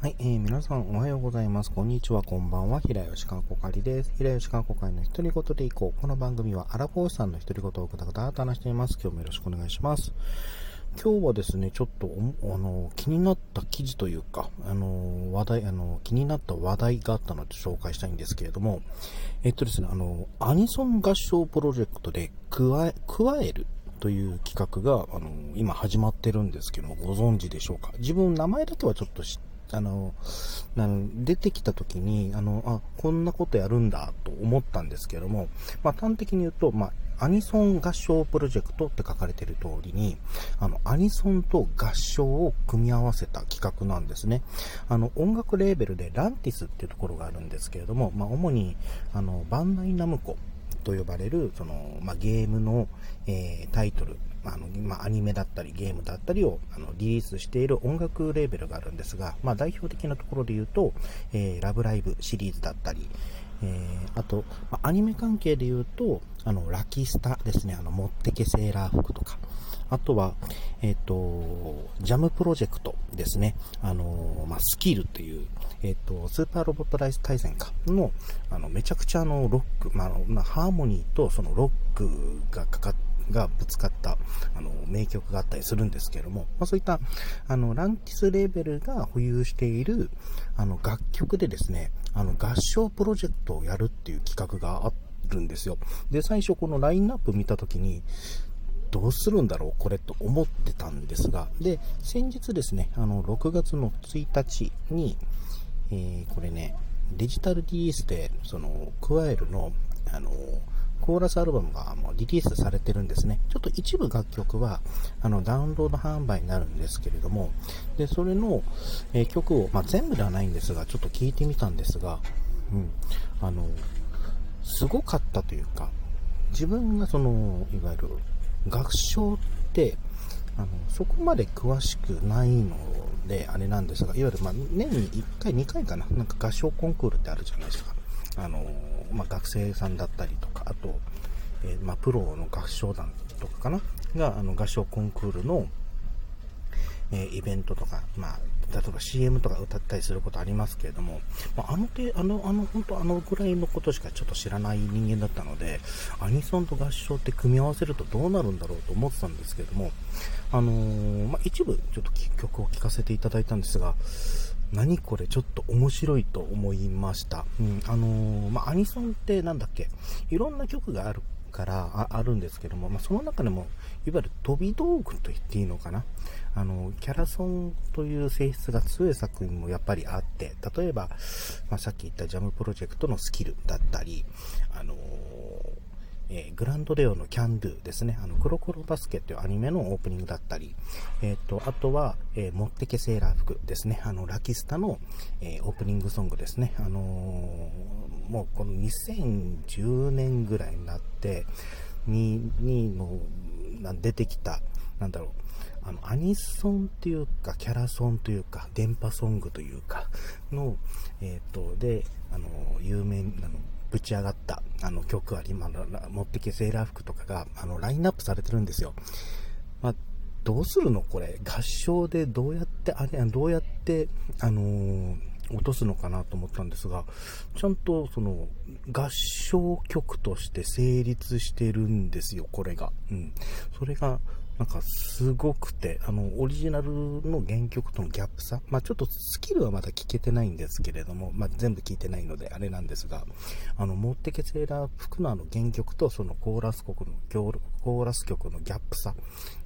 はい、えー、皆さんおはようございます。こんにちは、こんばんは。平吉川こかりです。平吉川こかりの独り言でいこう。この番組はアラフォーさんの独り言をくだくだと話しています。今日もよろしくお願いします。今日はですね、ちょっと、あの、気になった記事というか、あの、話題、あの、気になった話題があったので紹介したいんですけれども、えっとですね、あの、アニソン合唱プロジェクトで、加え、加えるという企画が、あの、今始まってるんですけども、ご存知でしょうか？自分、名前だけはちょっと知ってあの、あの出てきた時に、あの、あ、こんなことやるんだと思ったんですけども、まあ、端的に言うと、まあ、アニソン合唱プロジェクトって書かれている通りに、あの、アニソンと合唱を組み合わせた企画なんですね。あの、音楽レーベルでランティスっていうところがあるんですけれども、まあ、主に、あの、バンダイナムコと呼ばれる、その、まあ、ゲームの、えー、タイトル、あの、まあ、アニメだったりゲームだったりをあのリリースしている音楽レーベルがあるんですが、まあ、代表的なところで言うと、えー、ラブライブシリーズだったり、えー、あと、まあ、アニメ関係で言うと、あの、ラキスタですね、あの、持ってけセーラー服とか、あとは、えっ、ー、と、ジャムプロジェクトですね。あの、まあ、スキルっていう、えっ、ー、と、スーパーロボットライス対戦かの、あの、めちゃくちゃあの、ロック、まあ、まあ、ハーモニーとそのロックがかかっ、がぶつかった、あの、名曲があったりするんですけども、まあ、そういった、あの、ランティスレーベルが保有している、あの、楽曲でですね、あの、合唱プロジェクトをやるっていう企画があるんですよ。で、最初このラインナップ見たときに、どうするんだろうこれと思ってたんですが、で、先日ですね、あの、6月の1日に、えー、これね、デジタル DS で、その、クワイルの、あの、コーラスアルバムがもうリリースされてるんですね。ちょっと一部楽曲はあのダウンロード販売になるんですけれども、で、それの、えー、曲を、まあ、全部ではないんですが、ちょっと聞いてみたんですが、うん、あの、すごかったというか、自分がその、いわゆる合唱って、あの、そこまで詳しくないので、あれなんですが、いわゆる、まあ、年に1回、2回かな、なんか合唱コンクールってあるじゃないですか。あの、まあ、学生さんだったりとか、あと、えー、まあ、プロの合唱団とかかな？が、あの、合唱コンクールの、えー、イベントとか、まあ、例えば CM とか歌ったりすることありますけれども、まあ、あの手、あの、あの、本当あのぐらいのことしかちょっと知らない人間だったので、アニソンと合唱って組み合わせるとどうなるんだろうと思ってたんですけれども、あのー、まあ、一部ちょっと曲を聴かせていただいたんですが、何これちょっと面白いと思いました。うん、あのー、まあ、アニソンってなんだっけ？いろんな曲があるからあるんですけども、まあ、その中でも、いわゆる飛び道具と言っていいのかな？あの、キャラソンという性質が強い作品もやっぱりあって、例えば、まあ、さっき言ったジャムプロジェクトのスキルだったり、あのーえー、グランドレオのキャンドゥですね。あの、クロコロバスケっていうアニメのオープニングだったり、えっ、と、あとは、えー、持ってけセーラー服ですね。あの、ラキスタの、えオープニングソングですね。あのもうこの2010年ぐらいになって、に、にも、出てきた、なんだろう、あの、アニソンっていうか、キャラソンというか、電波ソングというか、の、えっ、と、で、あの、有名なの、ぶち上がったあの曲あり、まあ、持ってけセーラー服とかがあのラインナップされてるんですよ。まあ、どうするのこれ？合唱でどうやって、あれ、どうやって、あのー、落とすのかなと思ったんですが、ちゃんとその合唱曲として成立してるんですよ、これが。うん。それが、なんかすごくて、あの、オリジナルの原曲とのギャップさ、まあちょっとスキルはまだ聞けてないんですけれども、まあ全部聞いてないのであれなんですが、あの、持ってけセーラー服のあの原曲とそのコーラス国の、コーラス曲のギャップさ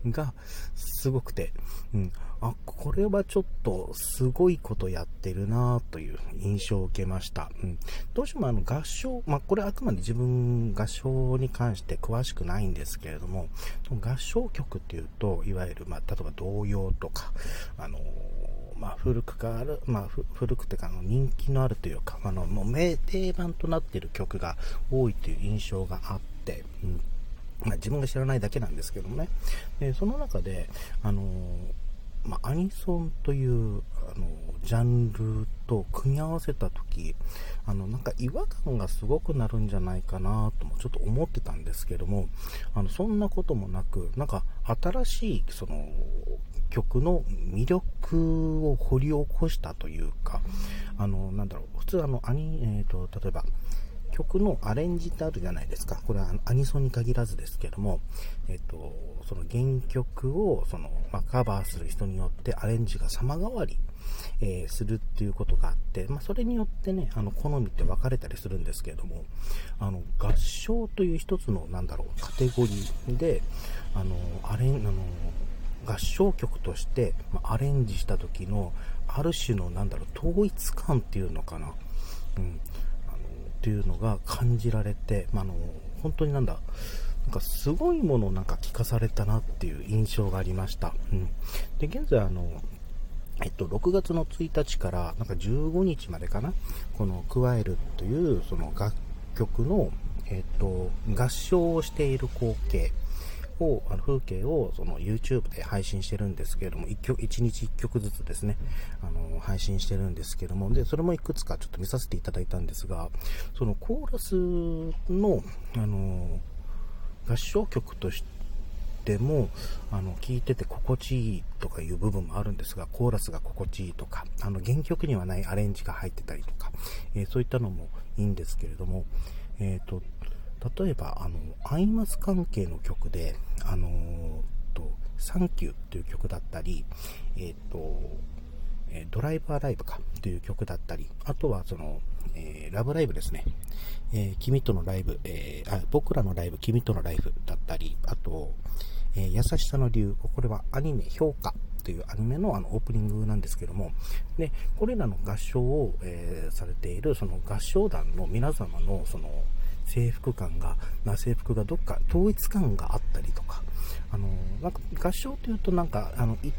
がすごくて、うん、あ、これはちょっとすごいことやってるなという印象を受けました。うん、どうしてもあの合唱、まあ、これあくまで自分合唱に関して詳しくないんですけれども、合唱曲っていうと、いわゆる、まあ、例えば童謡とか、あのまあ、古くから、まあ、古くてかの人気のあるというか、あの、もう名定番となっている曲が多いという印象があって、まあ、自分が知らないだけなんですけどもね。でその中で、あのまあ、アニソンというあのジャンルと組み合わせた時あのなんか違和感がすごくなるんじゃないかなともちょっと思ってたんですけどもあのそんなこともなくなんか新しいその曲の魅力を掘り起こしたというかあのなんだろう普通あのアニ、えーと、例えば曲のアレンジってあるじゃないですか。これはアニソンに限らずですけども、えっと、その原曲をその、まあ、カバーする人によってアレンジが様変わり、えー、するっていうことがあって、まあ、それによってね、あの、好みって分かれたりするんですけれども、あの、合唱という一つの、なんだろう、カテゴリーで、あの、アレン、あの、合唱曲として、まあ、アレンジした時の、ある種の、なんだろう、統一感っていうのかな。うん。っていうのが感じられて、まあ、の本当になんだ、なんかすごいものをなんか聞かされたなっていう印象がありました。うん、で現在あの、えっと、6月の1日からなんか15日までかな、このクワイルというその楽曲の、えっと、合唱をしている光景を、あの風景をその YouTube で配信してるんですけれども、1, 曲1日1曲ずつですね、あの配信してるんですけども、で、それもいくつかちょっと見させていただいたんですが、そのコーラスの、あの、合唱曲としても、あの、聞いてて心地いいとかいう部分もあるんですが、コーラスが心地いいとか、あの、原曲にはないアレンジが入ってたりとか、えー、そういったのもいいんですけれども、えっ、ー、と、例えば、あの、アイマス関係の曲で、あのー、と、サンキューという曲だったり、えっ、ー、と、ドライバーライブかという曲だったり、あとはその、えー、ラブライブですね。えー、君とのライブ、えー、あ、僕らのライブ、君とのライブだったり、あと、え優しさの理由、これはアニメ評価というアニメのあのオープニングなんですけども、で、これらの合唱を、えされているその合唱団の皆様のその制服感が、な制服がどっか統一感があったりとか、あの、なんか合唱というとなんか、あの、い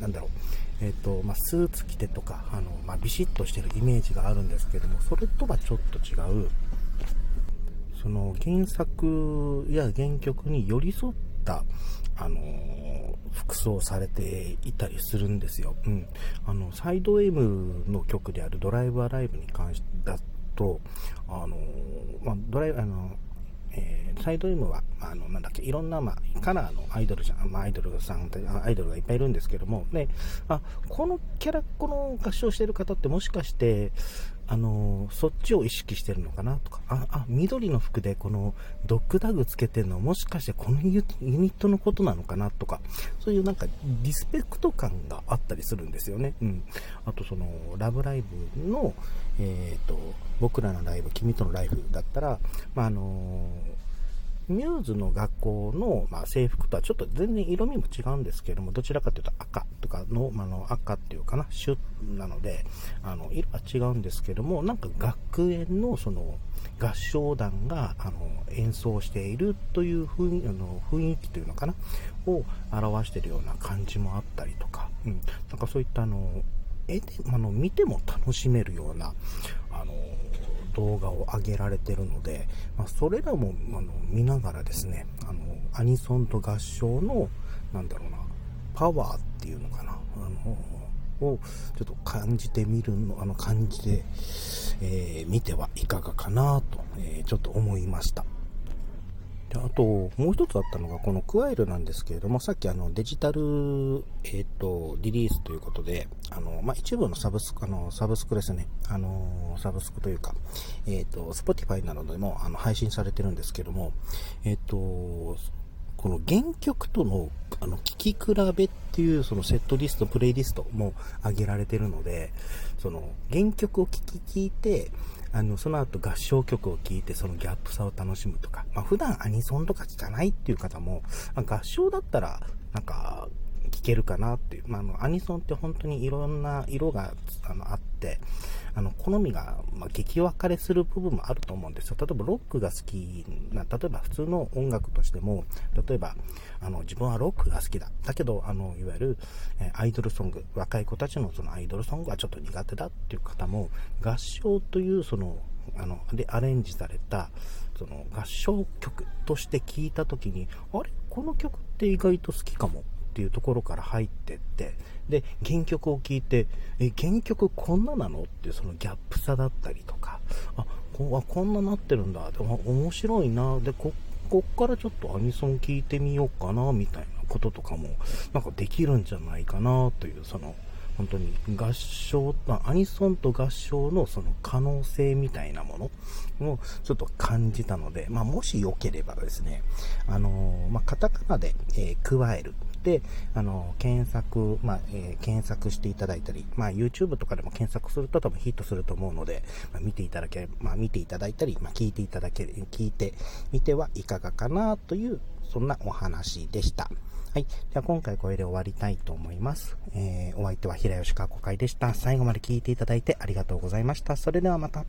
なんだろう、えっ、ー、と、まあ、スーツ着てとか、あの、まあ、ビシッとしてるイメージがあるんですけども、それとはちょっと違う、その原作や原曲に寄り添った、あの服装されていたりするんですよ。うん。あの、サイド M の曲であるドライブアライブに関してだと、あの、まあ、ドライ、あの、えー、サイド M は、あの、なんだっけ、いろんな、まあ、カラーのアイドルじゃん、まあ、アイドルさん、アイドルがいっぱいいるんですけども、ね、あ、このキャラ、この合唱してる方ってもしかして、あのそっちを意識してるのかなとか、あ、あ、緑の服でこのドッグタグつけてるのもしかしてこのユニットのことなのかなとか、そういうなんかリスペクト感があったりするんですよね。うん。あとその、ラブライブの、えっ、ー、と、僕らのライブ、君とのライブだったら、まあ、あのミューズの学校の、まあ、制服とはちょっと全然色味も違うんですけども、どちらかというと赤とかの、まあの赤っていうかな、シュなので、あの、色は違うんですけども、なんか学園のその合唱団が、あの、演奏しているという雰囲あの雰囲気というのかな、を表しているような感じもあったりとか、うん、なんかそういったあの、絵で、あの、見ても楽しめるような、動画を上げられてるので、まあ、それらもあの見ながらですね、あの、アニソンと合唱の、なんだろうな、パワーっていうのかな、あの、をちょっと感じてみるの、あの感じで、えー、見てはいかがかなと、えー、ちょっと思いました。あと、もう一つあったのが、このクワイルなんですけれども、さっきあのデジタル、えっ、と、リリースということで、あの、まあ、一部のサブスク、あの、サブスクですね。あの、サブスクというか、えっ、ー、と、Spotify などでもあの配信されてるんですけども、えっ、と、この原曲とのあの聴き比べっていうそのセットリスト、プレイリストも上げられてるので、その原曲を聴き聞いて、あの、その後合唱曲を聴いてそのギャップさを楽しむとか、まあ、普段アニソンとかじゃないっていう方も、ま、合唱だったら、なんか、聴けるかなっていう。まあ、あの、アニソンって本当にいろんな色があのあって、あの、好みが、まあ、激分かれする部分もあると思うんですよ。例えばロックが好きな、例えば普通の音楽としても、例えば、あの、自分はロックが好きだ。だけど、あの、いわゆる、えアイドルソング、若い子たちのそのアイドルソングはちょっと苦手だっていう方も、合唱というその、あの、で、アレンジされた、その合唱曲として聴いた時に、あれ？この曲って意外と好きかもっていうところから入ってって、で、原曲を聴いて、え、原曲こんななのっていうそのギャップさだったりとか、あ、こあこんななってるんだ、でも面白いな、で、ここっからちょっとアニソン聴いてみようかな、みたいなこととかも、なんかできるんじゃないかな、という、その、本当に合唱、ま、アニソンと合唱のその可能性みたいなものをちょっと感じたので、まあ、もしよければですね、あのー、まあ、カタカナで、えー、加える。で、あの、検索、まあ、え、検索していただいたり、まあ、YouTube とかでも検索すると多分ヒットすると思うので、まあ、見ていただけ、まあ、見ていただいたり、まあ、聞いていただけ、聞いてみてはいかがかなという、そんなお話でした。はい。では今回これで終わりたいと思います。えー、お相手は平吉川子会でした。最後まで聞いていただいてありがとうございました。それではまた。